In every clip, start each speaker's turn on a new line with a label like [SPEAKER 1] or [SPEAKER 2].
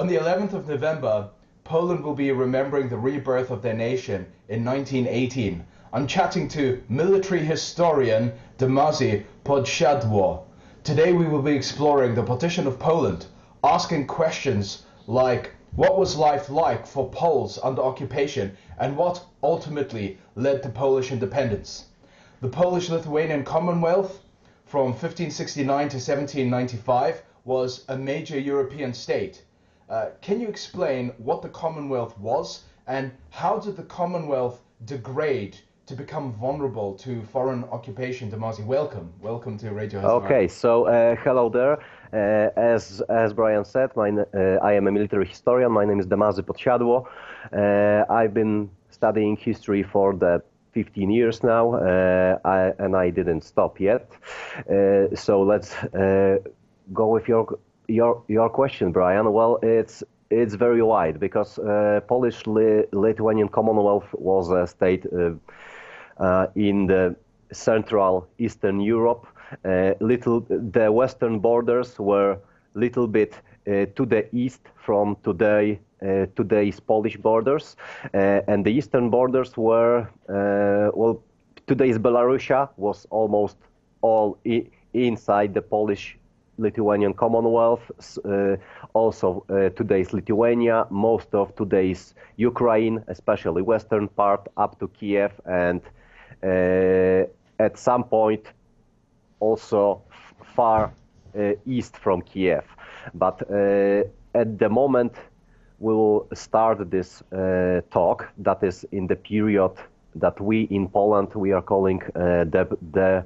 [SPEAKER 1] On the 11th of November, Poland will be remembering the rebirth of their nation in 1918. I'm chatting to military historian Damazy Podsiadło. Today we will be exploring the partition of Poland, asking questions like what was life like for Poles under occupation and what ultimately led to Polish independence. The Polish-Lithuanian Commonwealth from 1569 to 1795 was a major European state. Uh, can you explain what the Commonwealth was and how did the Commonwealth degrade to become vulnerable to foreign occupation? Damazy, welcome. Welcome to Radio.
[SPEAKER 2] Okay, so uh, hello there. Uh, as as Brian said, my, uh, I am a military historian. My name is Damazy Podsiadło. Uh, I've been studying history for the 15 years now, uh, I, and I didn't stop yet. Uh, so let's go with your your your question, Brian. Well, it's it's very wide because Polish Lithuanian Commonwealth was a state uh, in the Central Eastern Europe. Uh, little the western borders were little bit uh, to the east from today uh, today's Polish borders, uh, and the eastern borders were uh, well today's Belarusia was almost all inside the Polish Lithuanian Commonwealth, also today's Lithuania, most of today's Ukraine, especially western part up to Kiev and uh, at some point also far uh, east from Kiev. But uh, at the moment we will start this talk that is in the period that we in Poland we are calling the, the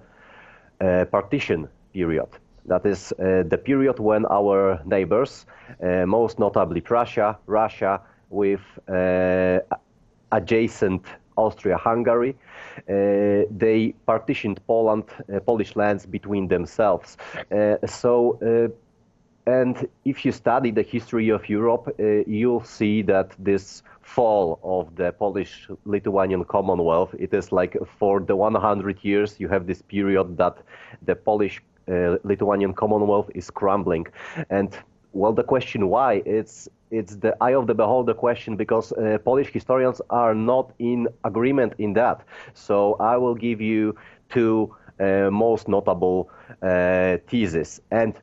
[SPEAKER 2] partition period. That is uh, the period when our neighbors, uh, most notably Prussia, Russia, with uh, adjacent Austria-Hungary, uh, they partitioned Poland, uh, Polish lands between themselves. Uh, so and if you study the history of Europe, you'll see that this fall of the Polish Lithuanian Commonwealth, it is like for the 100 years, you have this period that the Polish Lithuanian Commonwealth is crumbling. And well, the question why, it's it's the eye of the beholder question because uh, Polish historians are not in agreement in that. So I will give you two uh, most notable uh, theses. And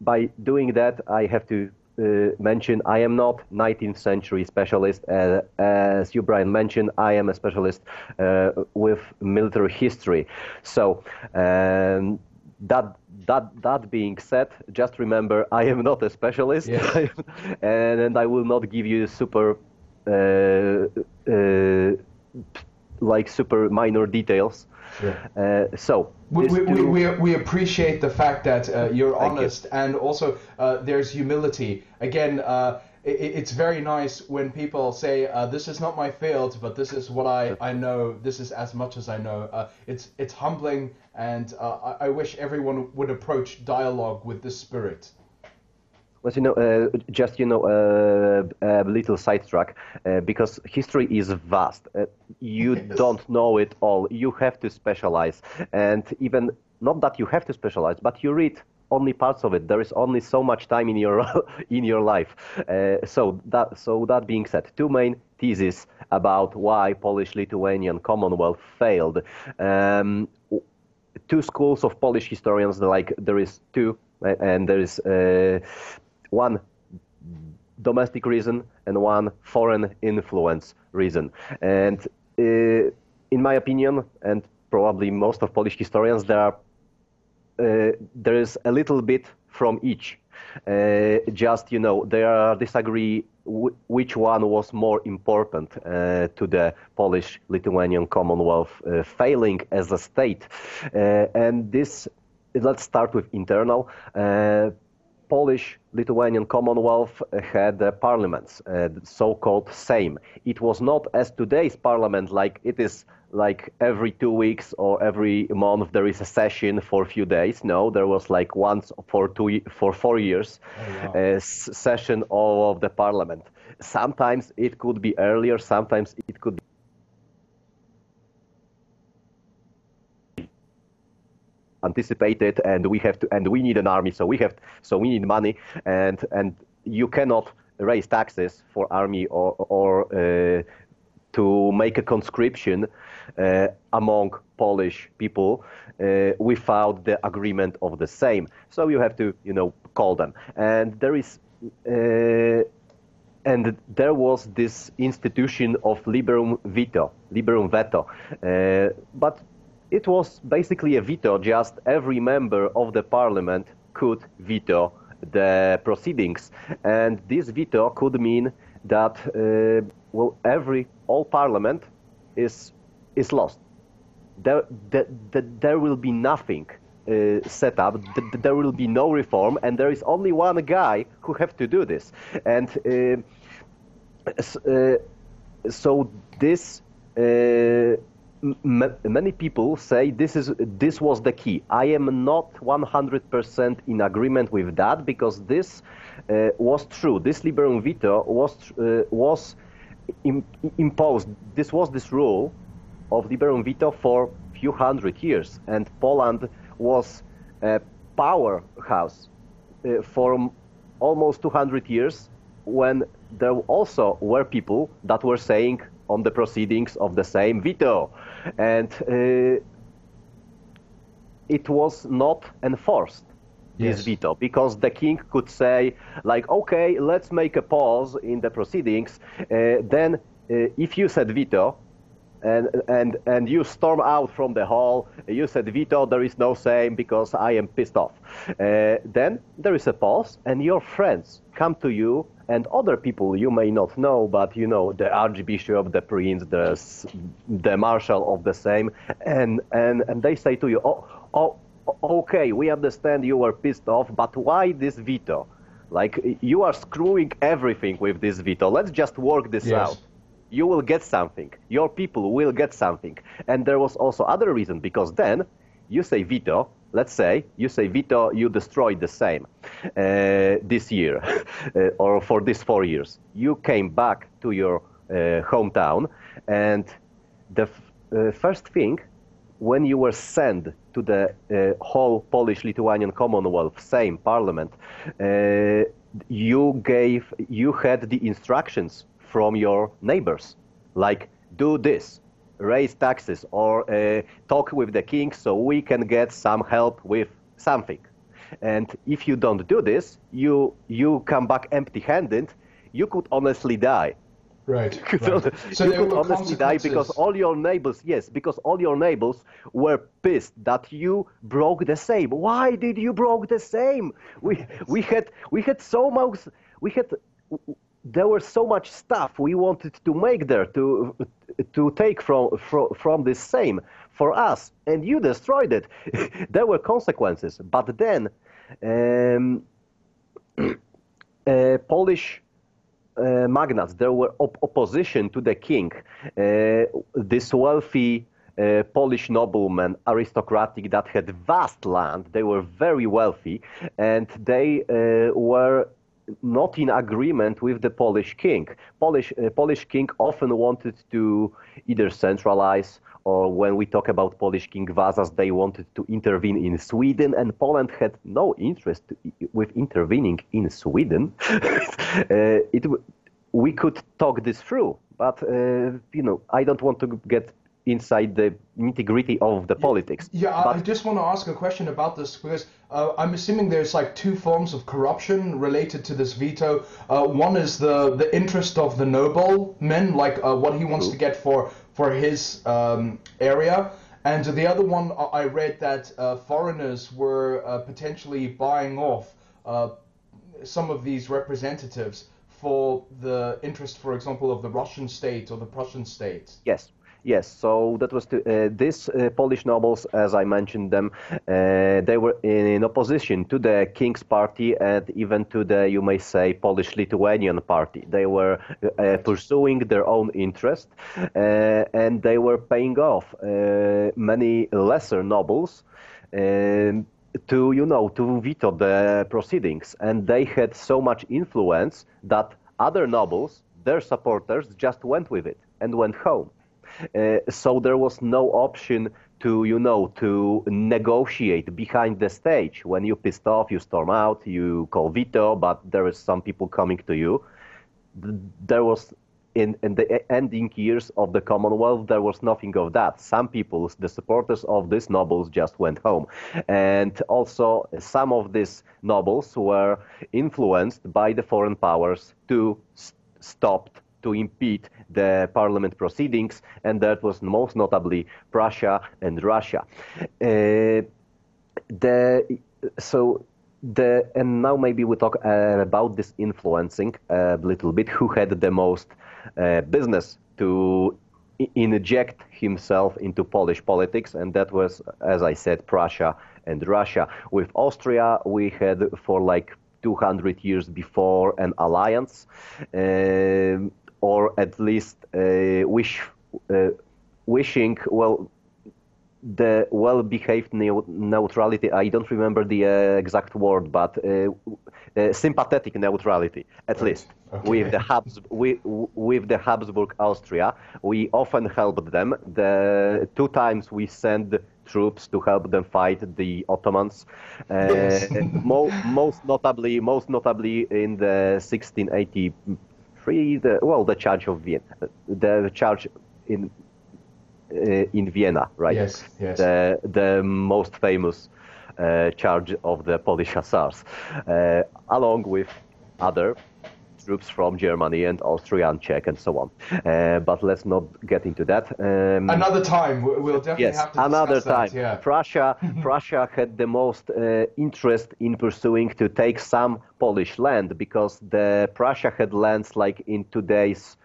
[SPEAKER 2] by doing that, I have to uh, mention I am not 19th century specialist. Uh, as you, Brian, mentioned, I am a specialist uh, with military history. So um, that that that being said, just remember I am not a specialist,
[SPEAKER 1] yeah.
[SPEAKER 2] and, and I will not give you super uh, uh, like super minor details.
[SPEAKER 1] Yeah.
[SPEAKER 2] Uh, so
[SPEAKER 1] we, we, we, we, we appreciate the fact that uh, you're
[SPEAKER 2] Thank
[SPEAKER 1] honest
[SPEAKER 2] you.
[SPEAKER 1] and also uh, there's humility. Again, uh, it, it's very nice when people say, uh, "This is not my field, but this is what I, I know. This is as much as I know." Uh, it's it's humbling, and uh, I, I, wish everyone would approach dialogue with this spirit.
[SPEAKER 2] Well, you know, uh, just you know, uh, a little sidetrack uh, because history is vast. you
[SPEAKER 1] Yes.
[SPEAKER 2] don't know it all. You have to specialize, and even not that you have to specialize, but you read only parts of it. There is only so much time in your in your life. Uh, so that so that being said, two main theses about why Polish-Lithuanian Commonwealth failed. Um, two schools of Polish historians. Like there is two, and there is uh, one domestic reason and one foreign influence reason. And uh, in my opinion, and probably most of Polish historians, there are there is a little bit from each. Uh, just you know, they are disagree which one was more important uh, to the Polish-Lithuanian Commonwealth uh, failing as a state. Uh, and this, let's start with internal. Uh, Polish-Lithuanian Commonwealth had uh, parliaments, uh, so-called Sejm. It was not as today's parliament, like it is like every two weeks or every month there is a session for a few days. No, there was like once for two for four years
[SPEAKER 1] Oh, wow.
[SPEAKER 2] a s- session of the parliament. Sometimes it could be earlier, sometimes it could anticipated and we have to and we need an army so we have so we need money and and you cannot raise taxes for army or, or uh, to make a conscription uh, among Polish people uh, without the agreement of the Sejm. So you have to, you know, call them. And there is, uh, and there was this institution of liberum veto, liberum veto, uh, but it was basically a veto. Just every member of the parliament could veto the proceedings, and this veto could mean that uh, well, every all parliament is is lost. There, there, there will be nothing uh, set up. There will be no reform, and there is only one guy who have to do this. And uh, uh, so this. Uh, many people say this is this was the key. I am not 100% in agreement with that because this uh, was true. This liberum veto was uh, was imposed. This was this rule of liberum veto for few hundred years, and Poland was a powerhouse uh, for almost 200 years when there also were people that were saying on the proceedings of the Sejm veto. And uh, it was not enforced this yes. veto because the king could say like okay let's make a pause in the proceedings. Uh, then uh, if you said veto and and and you storm out from the hall you said veto there is no Sejm because i am pissed off. Uh, then there is a pause and your friends come to you and other people you may not know but you know the archbishop the prince the the marshal of the Sejm and and and they say to you oh oh okay we understand you were pissed off but why this veto like you are screwing everything with this veto let's just work this yes. out you will get something. Your people will get something. And there was also other reason because then you say veto. Let's say you say veto, you destroyed the Sejm uh, this year uh, or for these four years. You came back to your uh, hometown, and the uh, first thing when you were sent to the uh, whole Polish-Lithuanian Commonwealth, Sejm parliament, uh, you gave, you had the instructions from your neighbors, like do this, raise taxes, or uh, talk with the king so we can get some help with something. And if you don't do this, you you come back empty-handed. You could honestly die.
[SPEAKER 1] Right. so,
[SPEAKER 2] so you could honestly die because all your neighbors, yes, because all your neighbors were pissed that you broke the Sejm. Why did you broke the Sejm? We we had we had so much we had there was so much stuff we wanted to make there to to take from from, from this Sejm for us and you destroyed it there were consequences but then um, uh, polish uh, magnates there were op- opposition to the king uh, this wealthy uh, Polish noblemen, aristocratic, that had vast land. They were very wealthy, and they uh, were not in agreement with the Polish king. Polish uh, Polish king often wanted to either centralize or when we talk about Polish King Vasas, they wanted to intervene in Sweden, and Poland had no interest with intervening in Sweden. uh, it, we could talk this through, but uh, you know, I don't want to get inside the nitty gritty of the politics.
[SPEAKER 1] Yeah, but, I just want to ask a question about this because uh, I'm assuming there's like two forms of corruption related to this veto. Uh, one is the the interest of the nobleman, like uh, what he wants to get for for his um, area. And the other one, I read that uh, foreigners were uh, potentially buying off uh, some of these representatives for the interest, for example, of the Russian state or the Prussian state.
[SPEAKER 2] Yes, Yes, so that was to, uh, uh, Polish nobles, as I mentioned them, uh, they were in opposition to the King's party and even to the, you may say, Polish-Lithuanian party. They were uh, pursuing their own interest uh, and they were paying off uh, many lesser nobles um, to, you know, to veto the proceedings. And they had so much influence that other nobles, their supporters, just went with it and went home. Uh, so there was no option to you know to negotiate behind the stage when you pissed off you storm out you call veto but there is some people coming to you there was in, in the ending years of the Commonwealth, there was nothing of that. Some people, the supporters of these nobles, just went home. And also, some of these nobles were influenced by the foreign powers to st- stop, to impede the parliament proceedings, and that was most notably Prussia and Russia. Uh, the, so the, and now maybe we talk uh, about this influencing a little bit. Who had the most uh, business to inject himself into Polish politics, and that was, as I said, Prussia and Russia. With Austria, we had for like 200 years before an alliance, uh, or at least uh, wish, uh, wishing, well, the well-behaved neutrality. I don't remember the uh, exact word, but uh, uh, sympathetic neutrality, at right. least. Okay. With the Habs, with, with the Habsburg Austria, we often helped them. The two times we sent troops to help them fight the Ottomans. Yes. mo- most notably, most notably in the 1683, the, well, the Charge of Vienna, the Charge in uh, in Vienna, right?
[SPEAKER 1] Yes, yes.
[SPEAKER 2] The, the most famous uh, charge of the Polish Hussars, uh, along with other troops from Germany and Austria and Czech and so on. Uh, but let's not get into that.
[SPEAKER 1] Um, another time, we'll definitely
[SPEAKER 2] yes,
[SPEAKER 1] have to
[SPEAKER 2] another
[SPEAKER 1] time.
[SPEAKER 2] That, yeah. Prussia, Prussia had the most uh, interest in pursuing to take some Polish land because the Prussia had lands like in today's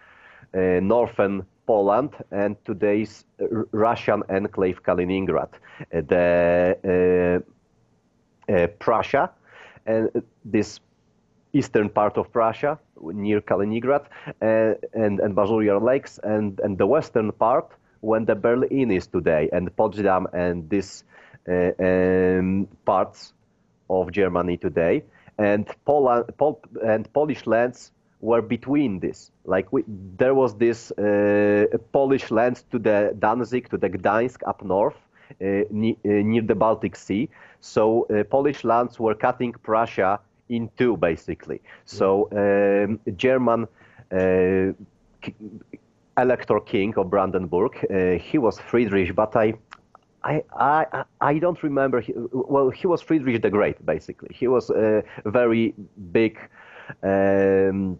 [SPEAKER 2] uh, northern Poland and today's Russian enclave Kaliningrad. Uh, the uh, uh, Prussia and this eastern part of Prussia near Kaliningrad and, and Bajuriar Lakes and, and the western part when the Berlin is today and Potsdam and these uh, um, parts of Germany today and Poland Pol- and Polish lands were between this. Like we, there was this uh, Polish land to the Danzig, to the Gdańsk up north, uh, uh, near the Baltic Sea. So uh, Polish lands were cutting Prussia in two, basically. So um, German uh, elector king of Brandenburg, uh, he was Friedrich, but I I, I, I don't remember. Well, he was Friedrich the Great, basically. He was a very big um,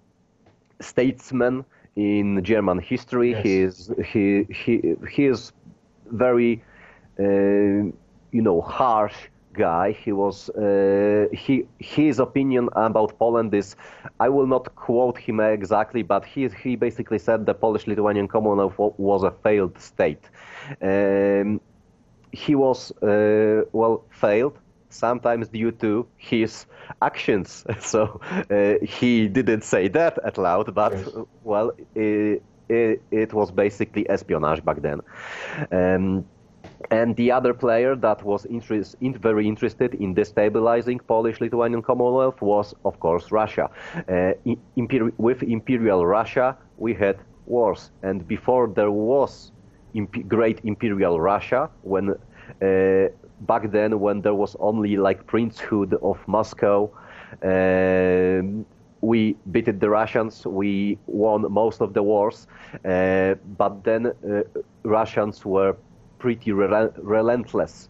[SPEAKER 2] statesman in German history. Yes. He is he he he is very uh, you know harsh guy. He was uh, he his opinion about Poland is I will not quote him exactly, but he he basically said the Polish-Lithuanian Commonwealth was a failed state. Um, he was uh, well failed sometimes due to his actions. So uh, he didn't say that out loud, but yes. well, it, it, it, was basically espionage back then. Um, and the other player that was interest, in, very interested in destabilizing Polish-Lithuanian Commonwealth was, of course, Russia. Uh, with Imperial Russia, we had wars, and before there was imp- great Imperial Russia, when uh, back then when there was only like princehood of Moscow. Uh, we beat the Russians. We won most of the wars, uh, but then uh, Russians were pretty rel- relentless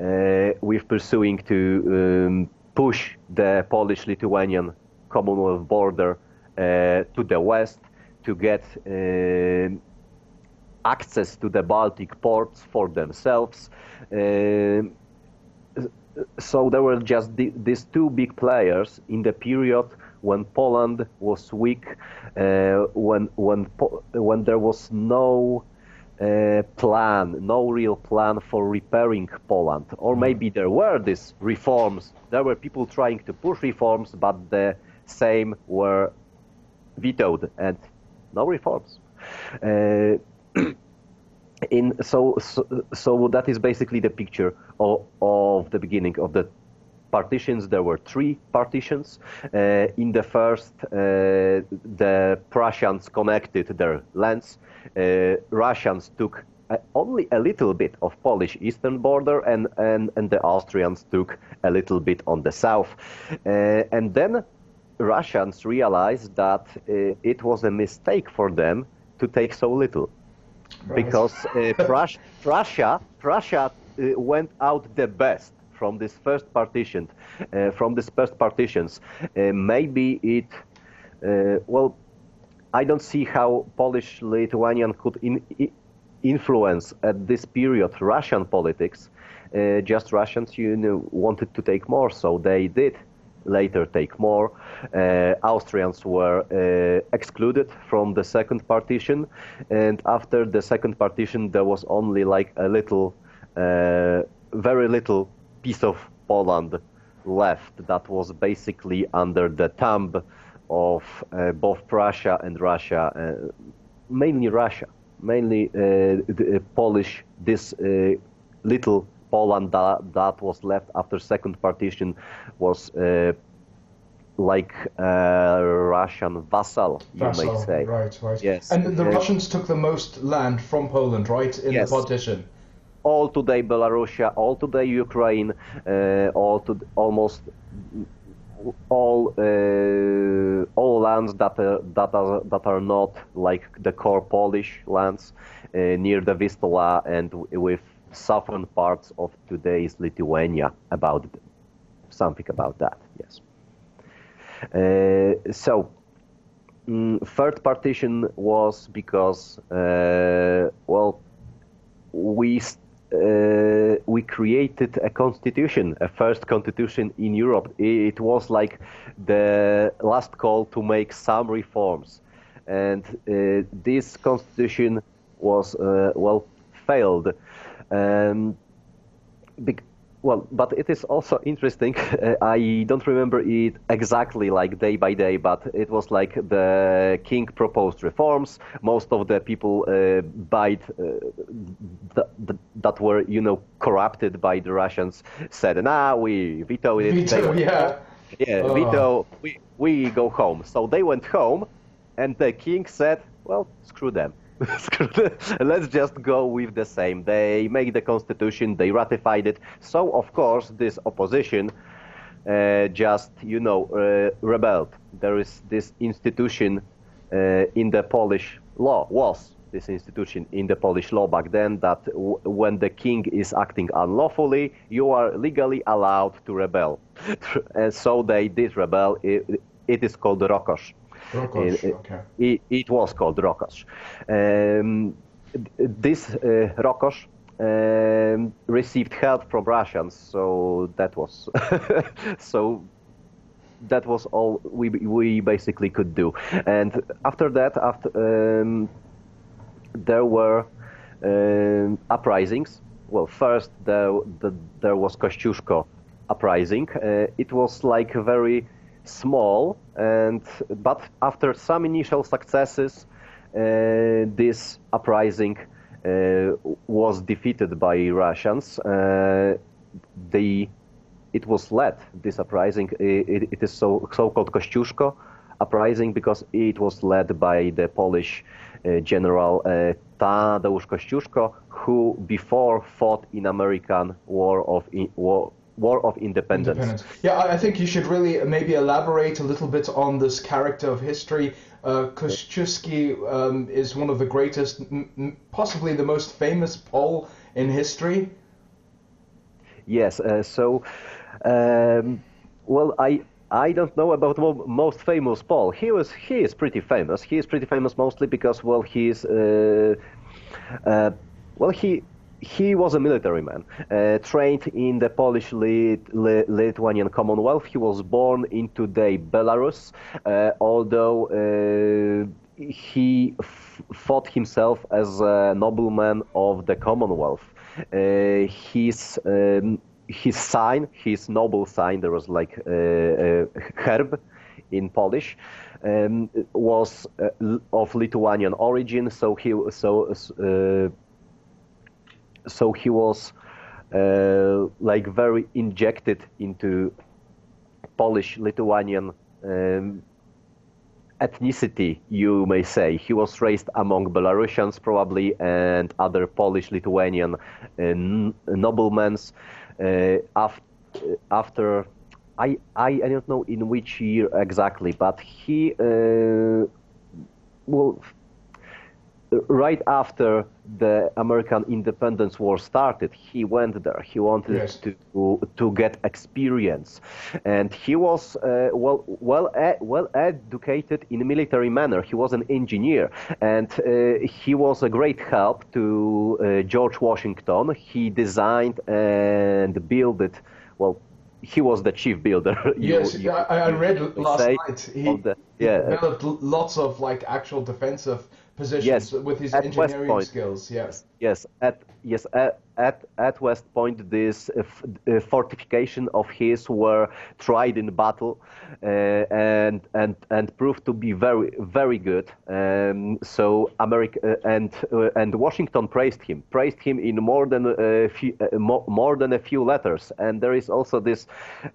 [SPEAKER 2] uh, with pursuing to um, push the Polish-Lithuanian Commonwealth border uh, to the west to get uh, access to the Baltic ports for themselves. Uh, so there were just the, these two big players in the period when Poland was weak, uh, when when when there was no uh, plan, no real plan for repairing Poland, or mm. maybe there were these reforms. There were people trying to push reforms, but the Sejm were vetoed and no reforms. Uh, in so, so, so that is basically the picture of, of the beginning of the partitions. There were three partitions. Uh, in the first, uh, the Prussians connected their lands. Uh, Russians took uh, only a little bit of Polish eastern border, and, and, and the Austrians took a little bit on the south. Uh, and then Russians realized that uh, it was a mistake for them to take so little, right. because Prus- Prussia, Prussia uh, went out the best from this first partition, uh, from this first partitions. Uh, maybe it, uh, well, I don't see how Polish-Lithuanian could in, influence at this period Russian politics. just Russians, you know, wanted to take more, so they did later take more. Uh, Austrians were uh, excluded from the second partition, and after the second partition, there was only like a little, uh, very little piece of Poland left that was basically under the thumb of uh, both Prussia and Russia, uh, mainly Russia, mainly uh, the Polish. This little Poland that, that was left after second partition was uh, like a Russian vassal, you
[SPEAKER 1] vassal,
[SPEAKER 2] may say.
[SPEAKER 1] Right, right.
[SPEAKER 2] Yes.
[SPEAKER 1] And the uh, Russians took the most land from Poland, right, in yes. the partition.
[SPEAKER 2] All today Belarusia, all today Ukraine, uh, all to almost all uh, all lands that are, that are that are not like the core Polish lands uh, near the Vistula and with southern parts of today's Lithuania about something about that. Yes. Uh, so mm, third partition was because uh, well we uh, we created a constitution, a first constitution in Europe. It was like the last call to make some reforms, and uh, this constitution was uh, well failed um, well, but it is also interesting. Uh, I don't remember it exactly like day by day, but it was like the king proposed reforms. Most of the people uh, by, uh, th- th- that were, you know, corrupted by the Russians said, "Nah, we veto it."
[SPEAKER 1] Veto, yeah.
[SPEAKER 2] Yeah, oh. veto. We we go home. So they went home, and the king said, "Well, screw them." Let's just go with the Sejm. They make the constitution, they ratified it. So, of course, this opposition uh, just, you know, uh, rebelled. There is this institution uh, in the Polish law, was this institution in the Polish law back then that when the king is acting unlawfully, you are legally allowed to rebel. and so they did rebel. it, it is called Rokosz.
[SPEAKER 1] Rokosz, it, okay. It,
[SPEAKER 2] it, was called Rokosz. Um, this uh, Rokosz um, received help from Russians, so that was so that was all we we basically could do. And after that, after um, there were um, uprisings. Well, first there the, there was Kościuszko uprising. Uh, it was like a very small, and but after some initial successes, uh, this uprising uh, was defeated by Russians. Uh, the it was led this uprising. It, it is so so-called Kościuszko uprising because it was led by the Polish uh, general uh, Tadeusz Kościuszko, who before fought in American War of war, War of Independence. Independence.
[SPEAKER 1] Yeah, I think you should really maybe elaborate a little bit on this character of history. Uh, um, is one of the greatest, m- possibly the most famous Pole in history.
[SPEAKER 2] Yes, uh, so, um, well, I I don't know about most famous Pole. He was he is pretty famous. He is pretty famous mostly because well he is uh, uh, well he he was a military man, uh, trained in the Polish Lithuanian Commonwealth. He was born in today Belarus, uh, although uh, he fought himself as a nobleman of the Commonwealth. Uh, his um, his sign, his noble sign, there was like a, a herb in Polish. Um, was uh, of Lithuanian origin, so he so uh, so he was uh, like very injected into Polish Lithuanian um, ethnicity, you may say. He was raised among Belarusians probably and other Polish Lithuanian uh, noblemen. Uh, after, after I, I I don't know in which year exactly, but he uh, well right after the American Independence War started, he went there. He wanted
[SPEAKER 1] Yes.
[SPEAKER 2] to to get experience, and he was uh, well well well educated in a military manner. He was an engineer, and uh, he was a great help to uh, George Washington. He designed and built it. Well, he was the chief builder. you-
[SPEAKER 1] Yes,
[SPEAKER 2] you-
[SPEAKER 1] I, I read last night. He,
[SPEAKER 2] the-
[SPEAKER 1] he
[SPEAKER 2] yeah.
[SPEAKER 1] developed lots of like actual defensive positions
[SPEAKER 2] Yes,
[SPEAKER 1] with his engineering skills. Yes.
[SPEAKER 2] Yes, at yes at at, at West Point, this uh, f- uh, fortification of his were tried in battle, uh, and and and proved to be very very good. Um, so America uh, and uh, and Washington praised him, praised him in more than a few uh, more, more than a few letters. And there is also this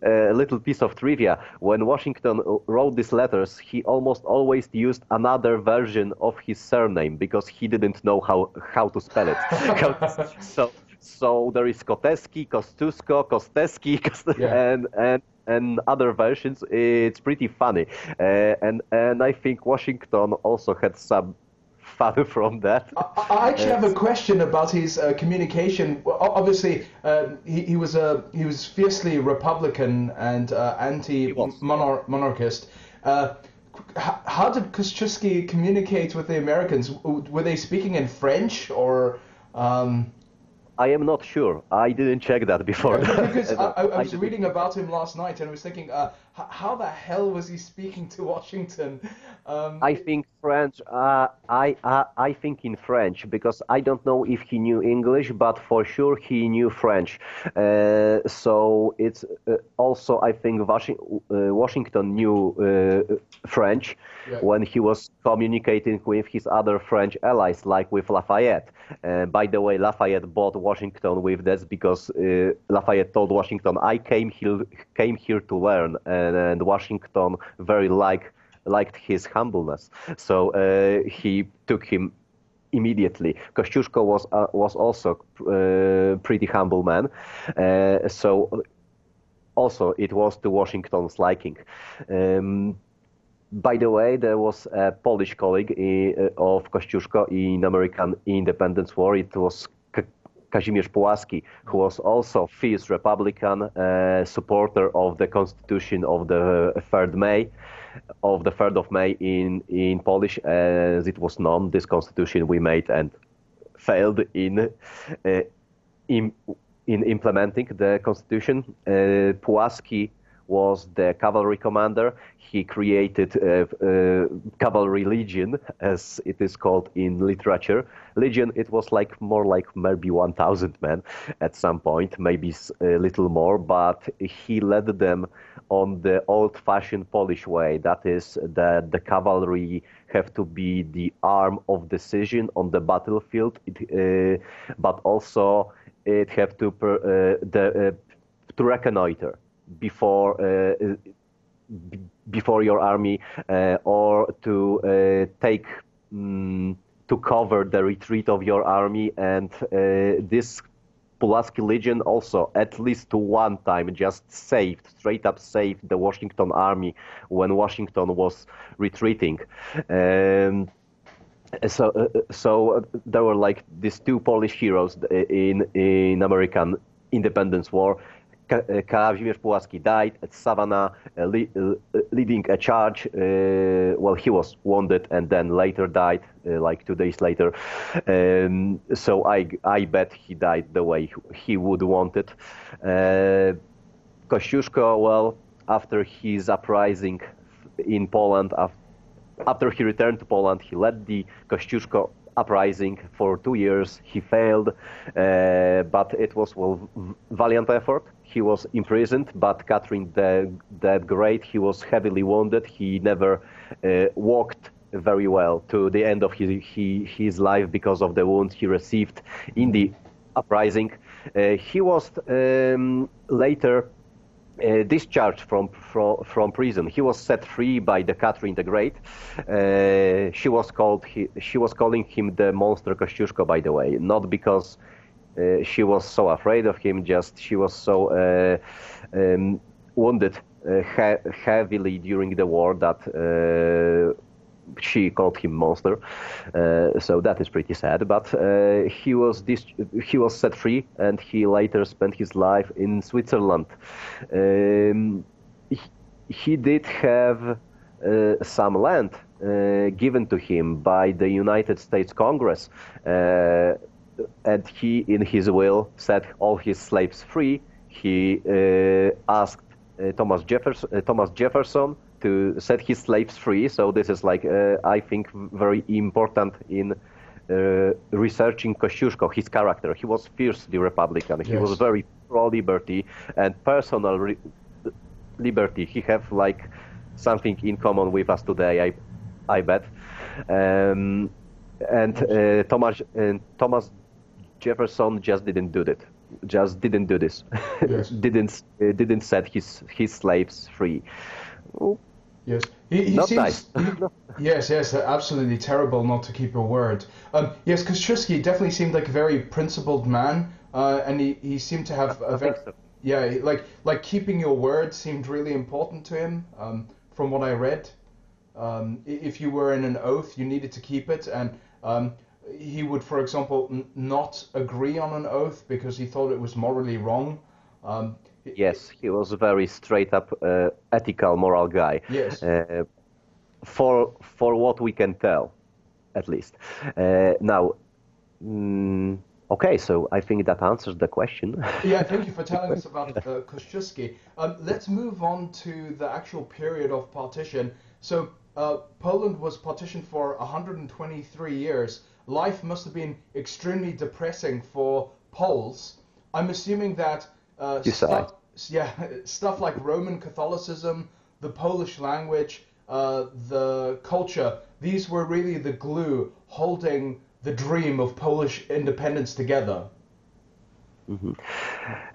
[SPEAKER 2] uh, little piece of trivia: when Washington wrote these letters, he almost always used another version of his surname because he didn't know how how to spell it. So so there is Koteski, Kostusko, Kosteski, Kost-
[SPEAKER 1] Yeah.
[SPEAKER 2] and and and other versions. It's pretty funny, uh, and and I think Washington also had some fun from that.
[SPEAKER 1] I, I actually have a question about his uh, communication. Well, obviously, uh, he, he was a he was fiercely Republican and uh,
[SPEAKER 2] was.
[SPEAKER 1] anti-monarchist. Uh, how did Kosciuszki communicate with the Americans? Were they speaking in French or? Um,
[SPEAKER 2] I am not sure. I didn't check that before.
[SPEAKER 1] because I, I, was reading about him last night and I was thinking, uh, how the hell was he speaking to Washington? Um,
[SPEAKER 2] I think French. Uh, I, I I think in French because I don't know if he knew English, but for sure he knew French. Uh, so it's uh, also I think Washington, uh, Washington knew uh, French
[SPEAKER 1] Yeah.
[SPEAKER 2] when he was communicating with his other French allies, like with Lafayette. Uh, by the way, Lafayette bought Washington with this because uh, Lafayette told Washington, "I came here came here to learn," and, Washington very like liked his humbleness, so uh, he took him immediately. Kościuszko was uh, was also uh, pretty humble man, uh, so also it was to Washington's liking. Um, by the way, there was a Polish colleague i- of Kościuszko in American Independence War. It was Kazimierz Pułaski, who was also fierce Republican uh, supporter of the Constitution of the 3rd May, of the 3rd of May in in Polish, as it was known. This Constitution we made and failed in uh, in, in implementing the constitution. Uh, Pułaski was the cavalry commander. He created a, a cavalry legion, as it is called in literature. Legion, it was like more like maybe 1,000 men at some point, maybe a little more, but he led them on the old-fashioned Polish way. That is, that the cavalry have to be the arm of decision on the battlefield, it, uh, but also it have to per, uh, the, uh, to reconnoiter before uh, before your army uh, or to uh, take mm, to cover the retreat of your army and this Pulaski Legion also at least one time just saved straight up saved the Washington army when Washington was retreating um, so uh, so there were like these two Polish heroes in in American Independence War. Ka- Kazimierz Pułaski died at Savannah, le- leading a charge. Well, he was wounded and then later died, like two days later. Um, so I I bet he died the way he would want it. Uh, Kościuszko, well, after his uprising in Poland, af- after he returned to Poland, he led the Kościuszko uprising for two years. He failed, uh, but it was well valiant effort. He was imprisoned, but Catherine the, the Great, he was heavily wounded. He never uh, walked very well to the end of his, he, his life because of the wounds he received in the uprising. Uh, he was um, later uh, discharged from, from from prison. He was set free by the Catherine the Great. Uh, she was called he, she was calling him the monster Kościuszko, by the way, not because uh, she was so afraid of him, just she was so uh, um, wounded he- heavily during the war that she called him monster. Uh, so that is pretty sad. But uh, he was dis- he was set free, and he later spent his life in Switzerland. Um, he, he, did have uh, some land given to him by the United States Congress, and he, in his will, set all his slaves free. He asked Thomas, Jeffers- Thomas Jefferson to set his slaves free. So this is like uh, I think very important in uh, researching Kosciuszko, his character. He was fiercely Republican. He yes. was very pro-liberty and personal re- liberty. He have like something in common with us today. I, I bet. Um, and uh, Thomas and Thomas Jefferson just didn't do it. Just didn't do this. Yes. didn't uh, didn't set his his slaves free.
[SPEAKER 1] Yes, he, he
[SPEAKER 2] not
[SPEAKER 1] seems.
[SPEAKER 2] Nice.
[SPEAKER 1] he, yes, yes, absolutely terrible not to keep your word. Um, yes, Kosciuszki definitely seemed like a very principled man, uh, and he, he seemed to have a very so. yeah, like like keeping your word seemed really important to him. Um, from what I read, um, if you were in an oath, you needed to keep it, and um, he would, for example, n- not agree on an oath because he thought it was morally wrong. Um,
[SPEAKER 2] Yes, he was a very straight up uh, ethical, moral guy.
[SPEAKER 1] Yes.
[SPEAKER 2] Uh, for for what we can tell, at least. Uh, now, mm, okay, so I think that answers the question.
[SPEAKER 1] yeah, thank you for telling us about uh, Kosciuszki. Um, let's move on to the actual period of partition. So uh, Poland was partitioned for 123 years. Life must have been extremely depressing for Poles. I'm assuming that uh, stuff, yeah, stuff like Roman Catholicism, the Polish language, uh, the culture. These were really the glue holding the dream of Polish independence together.
[SPEAKER 2] Mm-hmm.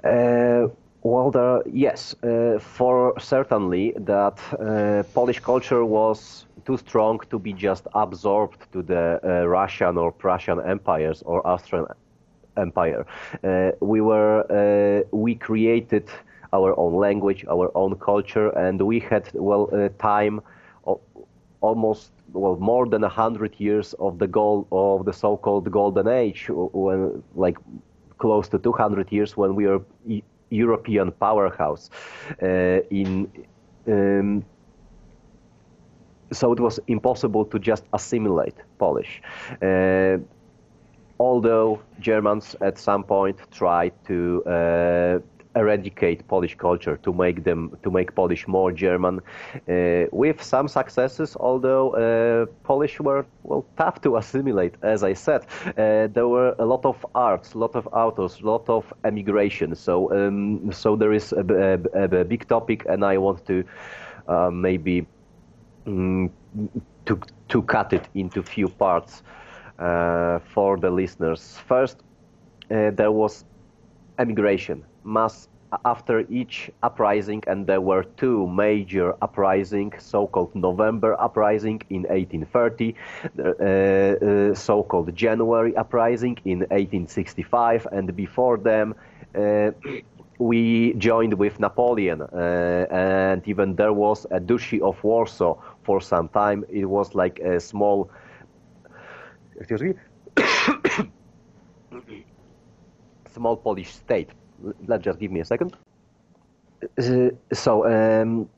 [SPEAKER 2] Uh, well, there, yes, uh, for certainly that uh, Polish culture was too strong to be just absorbed to the uh, Russian or Prussian empires or Austrian empire. Uh, we were uh, we created our own language, our own culture, and we had well uh, time, almost well more than a hundred years of the goal of the so-called golden age, when like close to 200 years when we were European powerhouse in. Um, so it was impossible to just assimilate Polish. Uh, although Germans at some point tried to uh, eradicate Polish culture to make them to make Polish more German, uh, with some successes. Although uh, Polish were well tough to assimilate, as I said, uh, there were a lot of arts, a lot of authors, a lot of emigration. So um, so there is a, a, a, big topic, and I want to uh, maybe um, to to cut it into few parts. Uh, for the listeners. First, uh, there was emigration, mass after each uprising, and there were two major uprisings, so-called November uprising in 1830, uh, uh, so-called January uprising in 1865, and before them, uh, we joined with Napoleon, uh, and even there was a Duchy of Warsaw for some time. It was like a small excuse me, small Polish state. Let's just give me a second. Uh, so, um,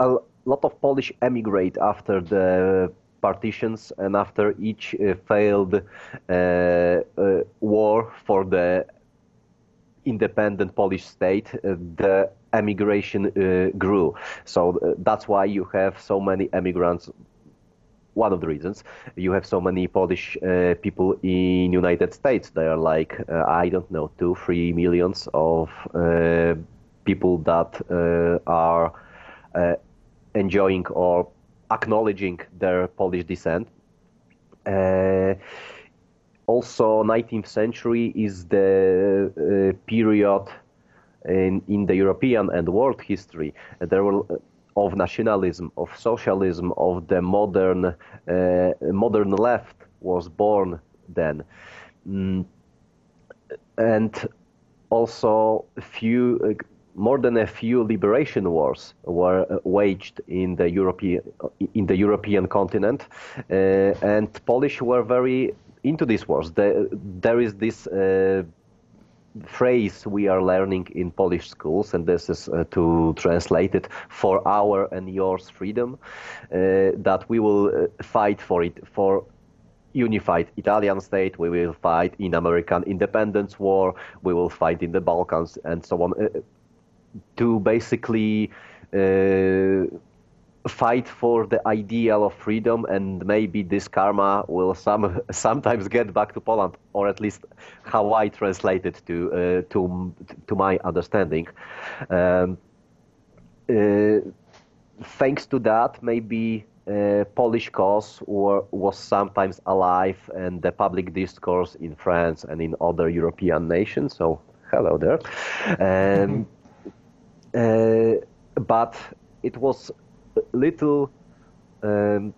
[SPEAKER 2] a lot of Polish emigrate after the partitions and after each uh, failed uh, uh war for the independent Polish state, uh, the emigration uh, grew. So that's why you have so many immigrants one of the reasons you have so many Polish uh, people in United States. There are like uh, I don't know two, three millions of uh, people that uh, are uh, enjoying or acknowledging their Polish descent. Uh, also, 19th century is the period in, in the European and world history. There were of nationalism, of socialism, of the modern uh, modern left was born then, mm. and also a few more than a few liberation wars were uh, waged in the European in the European continent, uh, and Polish were very into these wars. The, there is this uh, phrase we are learning in Polish schools, and this is uh, to translate it for our and yours freedom, uh, that we will uh, fight for it for unified Italian state, we will fight in American independence war, we will fight in the Balkans, and so on, uh, to basically uh, fight for the ideal of freedom, and maybe this karma will some sometimes get back to Poland, or at least how I translate it to uh, to to my understanding. Um, uh, thanks to that, maybe uh, Polish cause were, was sometimes alive and the public discourse in France and in other European nations. So, hello there. Um, uh, but it was little. Um,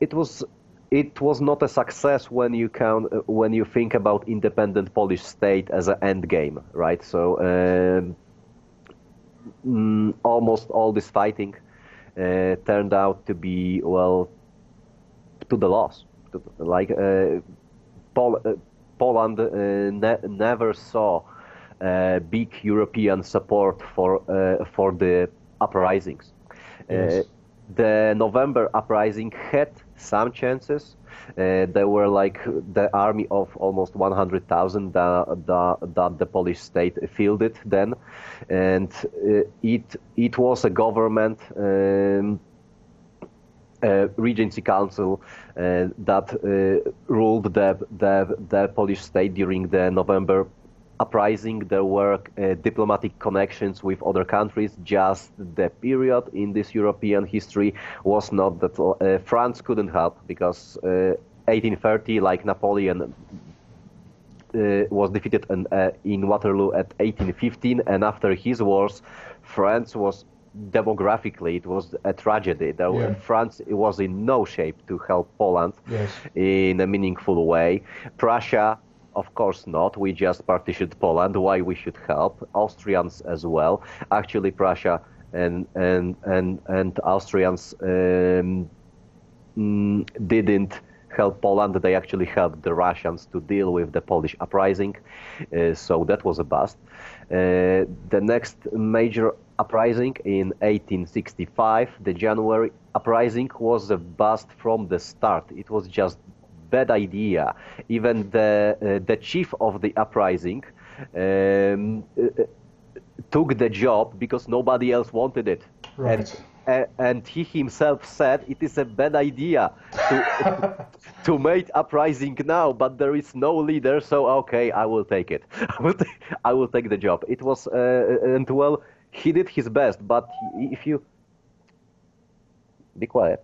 [SPEAKER 2] it was it was not a success when you count uh, when you think about independent Polish state as an end game, right? So um, mm, almost all this fighting uh, turned out to be well to the loss. Like uh, Pol- uh, Poland ne- never saw big European support for for the uprisings. Yes. the November uprising had some chances. Uh, there were like the army of almost 100,000 that, that, that, the Polish state fielded then, and uh, it it was a government. Um, uh, Regency Council uh, that uh, ruled the, the, the Polish state during the November uprising. There were uh, diplomatic connections with other countries. Just the period in this European history was not that uh, France couldn't help because 1830, uh, like Napoleon. Uh, was defeated in, uh, in Waterloo at 1815, and after his wars, France was demographically it was a tragedy. There yeah. France was in no shape to help Poland yes. in a meaningful way. Prussia of course not. We just partitioned Poland. Why we should help Austrians as well? Actually, Prussia and and and and Austrians um, mm, didn't help Poland. They actually helped the Russians to deal with the Polish uprising. Uh, so that was a bust. Uh, the next major uprising in 1865, the January uprising, was a bust from the start. It was just bad idea. Even the uh, the chief of the uprising um, uh, took the job because nobody else wanted it.
[SPEAKER 1] Right.
[SPEAKER 2] And, and he himself said it is a bad idea to, to make uprising now, but there is no leader, so okay, I will take it. I will, take, I will take the job. It was, uh, and well, he did his best, but if you be quiet,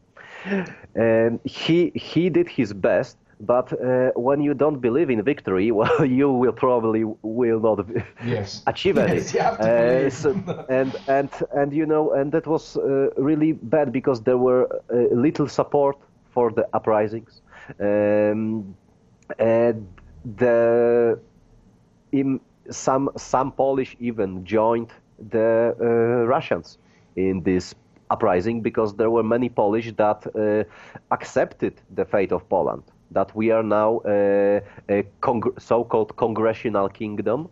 [SPEAKER 2] he he did his best, but uh, when you don't believe in victory, well, you will probably will not
[SPEAKER 1] yes.
[SPEAKER 2] achieve. Yes,
[SPEAKER 1] uh,
[SPEAKER 2] so, and and and you know, and that was uh, really bad because there were uh, little support for the uprisings. Um, and the in some some Polish even joined the uh, Russians in this uprising because there were many Polish that uh, accepted the fate of Poland, that we are now a, a so-called congressional kingdom,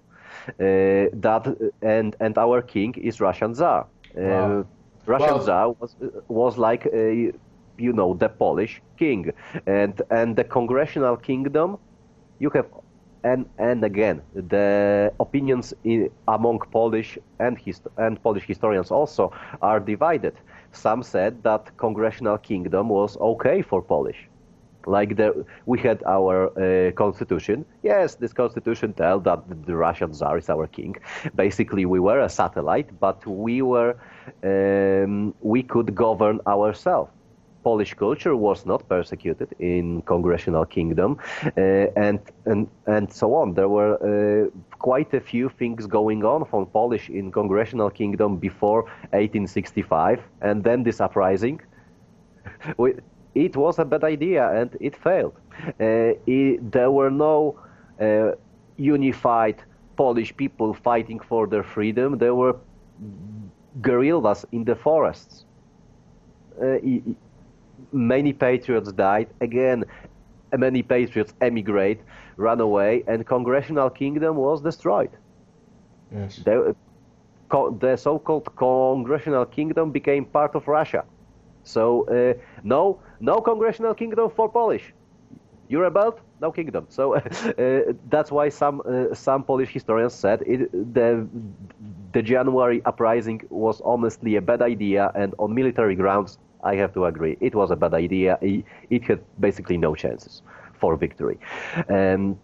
[SPEAKER 2] uh, that and and our king is Russian Tsar. Uh, wow. Russian wow. Tsar was was like a, you know the Polish king, and and the congressional kingdom, you have and and again the opinions in, among Polish and and Polish historians also are divided. Some said that congressional kingdom was okay for Polish. Like the, we had our uh, constitution. Yes, this constitution tells that the Russian Tsar is our king. Basically, we were a satellite, but we were um, we could govern ourselves Polish culture was not persecuted in congressional kingdom, uh, and and and so on. There were uh, quite a few things going on from Polish in congressional kingdom before 1865, and then this uprising. it was a bad idea, and it failed. Uh, it, there were no unified Polish people fighting for their freedom. There were guerrillas in the forests. Uh, many patriots died. Again, many patriots emigrate, run away, and Congressional Kingdom was destroyed.
[SPEAKER 1] Yes.
[SPEAKER 2] The, the so-called Congressional Kingdom became part of Russia. So uh, no, no Congressional Kingdom for Polish. You rebelled, no kingdom. So uh, that's why some uh, some Polish historians said it, the the January uprising was honestly a bad idea, and on military grounds, I have to agree, it was a bad idea. It, had basically no chances for victory. Um,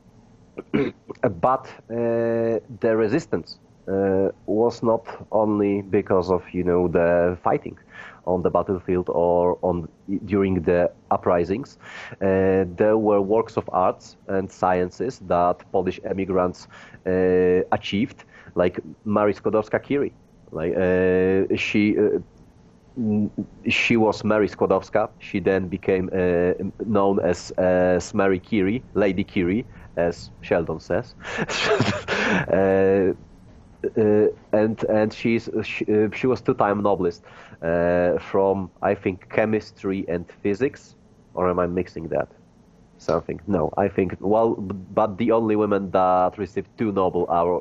[SPEAKER 2] but uh, the resistance uh, was not only because of you know the fighting on the battlefield or on during the uprisings. Uh, there were works of arts and sciences that Polish emigrants uh, achieved, like Marie Skłodowska-Curie. Like uh, she she was Mary Skłodowska. She then became uh, known as, as Mary Curie, Lady Curie, as Sheldon says. uh, uh, and and she's she, uh, she was two-time Nobelist uh, from I think chemistry and physics, or am I mixing that? Something? No, I think well, but the only women that received two Nobel are uh,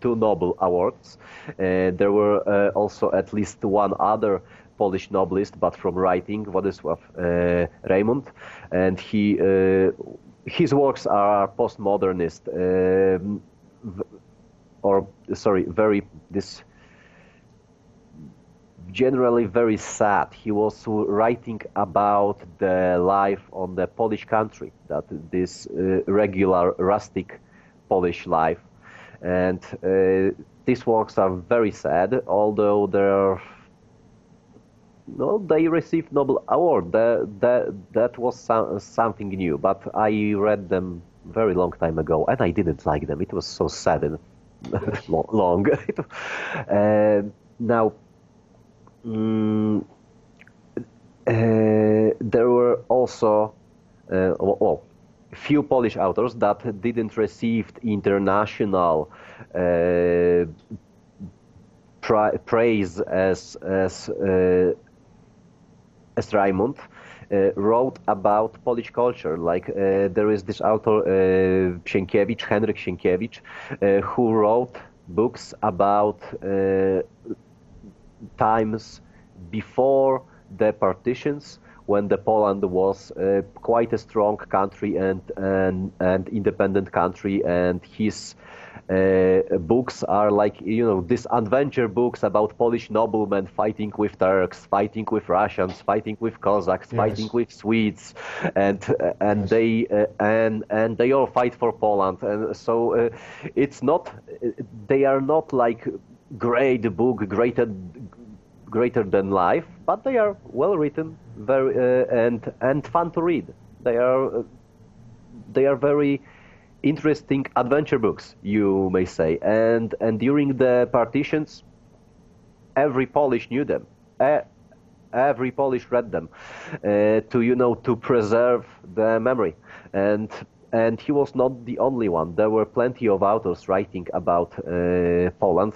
[SPEAKER 2] two Nobel awards. Uh, there were uh, also at least one other Polish novelist, but from writing, Władysław uh, Reymont, and he uh, his works are postmodernist, um, or sorry, very this generally very sad. He was writing about the life on the Polish country, that this uh, regular rustic Polish life and uh, these works are very sad, although they're no, they received Nobel Award. That was some, something new, but I read them very long time ago, and I didn't like them. It was so sad and long. uh, now, um, uh, there were also uh, well, few Polish authors that didn't receive international uh, pra praise as as uh, as Reymont uh, wrote about Polish culture. Like uh, there is this author uh, Sienkiewicz, Henryk Sienkiewicz, uh, who wrote books about times before the partitions when the Poland was uh, quite a strong country and, and, and independent country, and his uh, books are like you know these adventure books about Polish noblemen fighting with Turks, fighting with Russians, fighting with Cossacks, yes. fighting with Swedes, and and yes. they uh, and and they all fight for Poland, and so uh, it's not they are not like great book, greater greater than life, but they are well written, very uh, and and fun to read. They are uh, they are very interesting adventure books, you may say. And and during the partitions, every Polish knew them. Every Polish read them uh, to you know to preserve the memory and and he was not the only one. There were plenty of authors writing about uh, Poland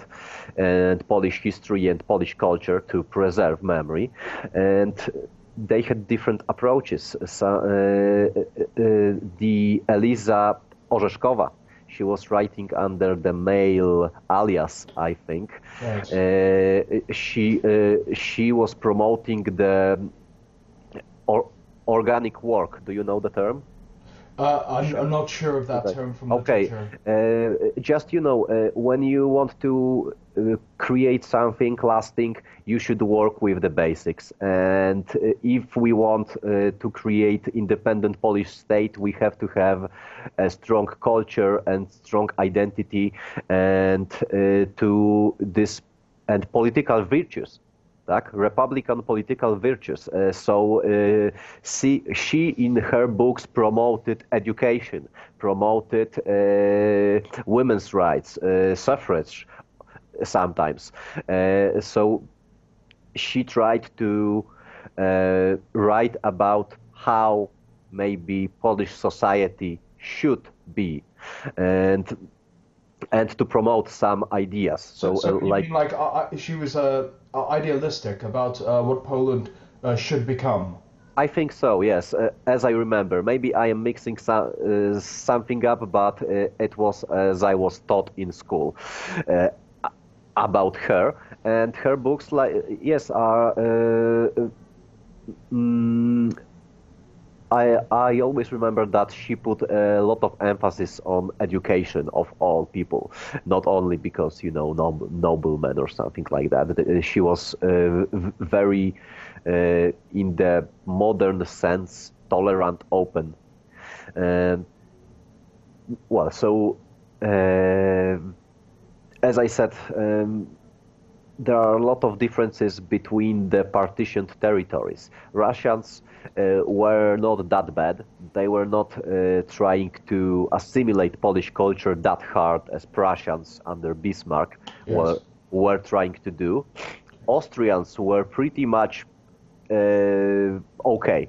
[SPEAKER 2] and Polish history and Polish culture to preserve memory, and they had different approaches. So, uh, uh, the Eliza Orzeszkowa, she was writing under the male alias, I think. Yes. Uh, she uh, she was promoting the or, organic work. Do you know the term?
[SPEAKER 1] Uh, I'm, I'm, not sure of that okay. term from
[SPEAKER 2] okay. Uh, just you know, uh, when you want to uh, create something lasting, you should work with the basics. And uh, if we want uh, to create independent Polish state, we have to have a strong culture and strong identity, and to this and political virtues tak? Republican political virtues. Uh, so uh, she, she, in her books, promoted education, promoted uh, women's rights, uh, suffrage, sometimes. Uh, so she tried to uh, write about how maybe Polish society should be, and and to promote some ideas.
[SPEAKER 1] So, so, so like, like uh, she was uh, idealistic about uh, what Poland uh, should become.
[SPEAKER 2] I think so. Yes, uh, as I remember, maybe I am mixing so, uh, something up, but it was as I was taught in school about her and her books. Like yes, are. Mm, I, I always remember that she put a lot of emphasis on education of all people, not only because you know nob- noblemen or something like that. She was uh, very, uh, in the modern sense, tolerant, open. Well, so uh, as I said, um, there are a lot of differences between the partitioned territories. Russians uh, were not that bad. They were not uh, trying to assimilate Polish culture that hard as Prussians under Bismarck yes. were, were trying to do. Austrians were pretty much uh, okay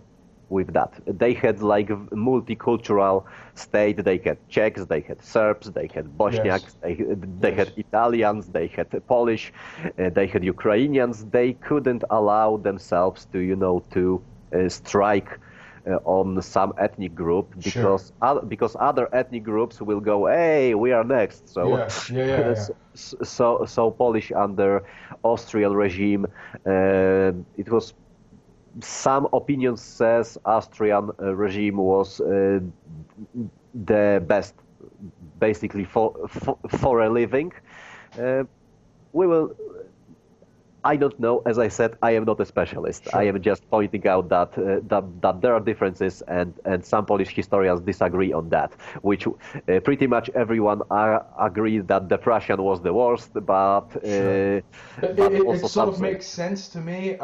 [SPEAKER 2] with that. They had like multicultural state. They had Czechs, they had Serbs, they had Bosniaks, yes. they, they yes. had Italians, they had Polish, uh, they had Ukrainians. They couldn't allow themselves to, you know, to uh, strike uh, on some ethnic group because sure. other, because other ethnic groups will go, hey, we are next.
[SPEAKER 1] So yeah. Yeah, yeah, yeah.
[SPEAKER 2] so so Polish under Austrian regime, uh, it was some opinions says Austrian uh, regime was uh, the best, basically for for, for a living. Uh, we will. I don't know. As I said, I am not a specialist. Sure. I am just pointing out that, uh, that that there are differences, and, and some Polish historians disagree on that. Which uh, pretty much everyone are, agrees that the Prussian was the worst, but,
[SPEAKER 1] sure. but it, it, it sort of makes sense to me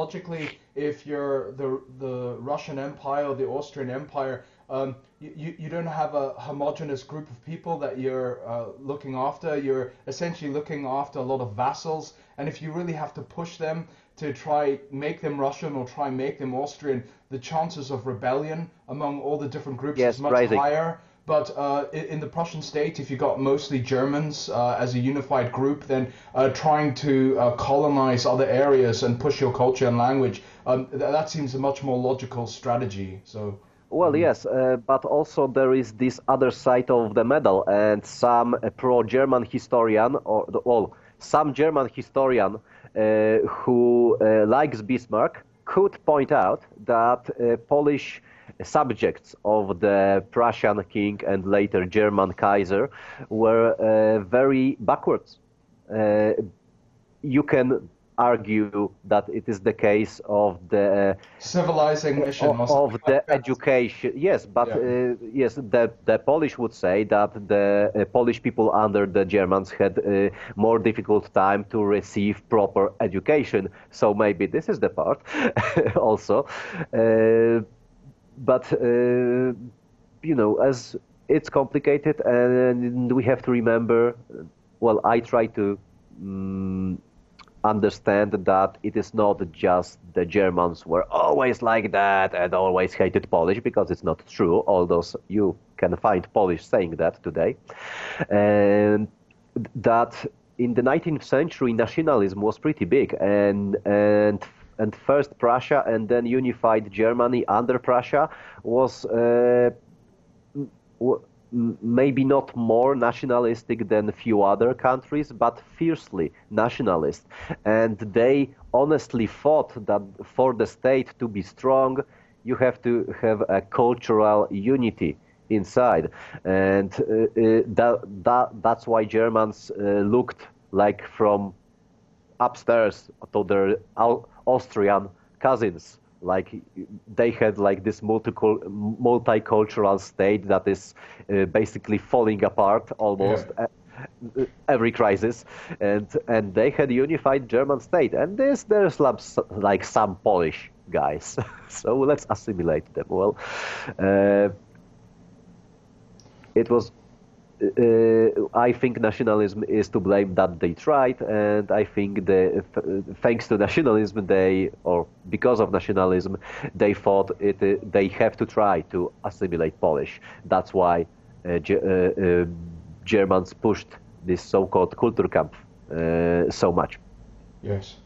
[SPEAKER 1] logically if you're the the Russian Empire or the Austrian Empire, um, you, you don't have a homogenous group of people that you're uh, looking after. You're essentially looking after a lot of vassals, and if you really have to push them to try make them Russian or try make them Austrian, the chances of rebellion among all the different groups yes, is much rising. higher. But uh, in the Prussian state, if you got mostly Germans uh, as a unified group, then uh, trying to uh, colonize other areas and push your culture and language, um, th- that seems a much more logical strategy. So.
[SPEAKER 2] Well, mm. yes, uh, but also there is this other side of the medal, and some pro-German historian, or well, some German historian uh, who likes Bismarck could point out that Polish subjects of the Prussian king and later German Kaiser were uh, very backwards. Uh, you can argue that it is the case of the
[SPEAKER 1] uh, civilizing mission
[SPEAKER 2] of, of the education yes but yeah. uh, yes the, the polish would say that the uh, polish people under the germans had uh, more difficult time to receive proper education so maybe this is the part also but uh, you know, as it's complicated, and we have to remember. Well, I try to um, understand that it is not just the Germans were always like that and always hated Polish because it's not true. Although you can find Polish saying that today, and that in the 19th century nationalism was pretty big and and and first Prussia and then unified Germany under Prussia was uh, maybe not more nationalistic than a few other countries, but fiercely nationalist. And they honestly thought that for the state to be strong, you have to have a cultural unity inside. And uh, uh, that, that, that's why Germans uh, looked like from upstairs to their Austrian cousins. Like they had like this multicultural state that is uh, basically falling apart almost. Yeah every crisis, and and they had unified German state. And this there's like some Polish guys, so let's assimilate them. Well, uh, it was I think nationalism is to blame that they tried, and I think the thanks to nationalism they or because of nationalism they thought it uh, they have to try to assimilate Polish. That's why uh, uh, uh Germans pushed this so-called uh, so much.
[SPEAKER 1] Yes.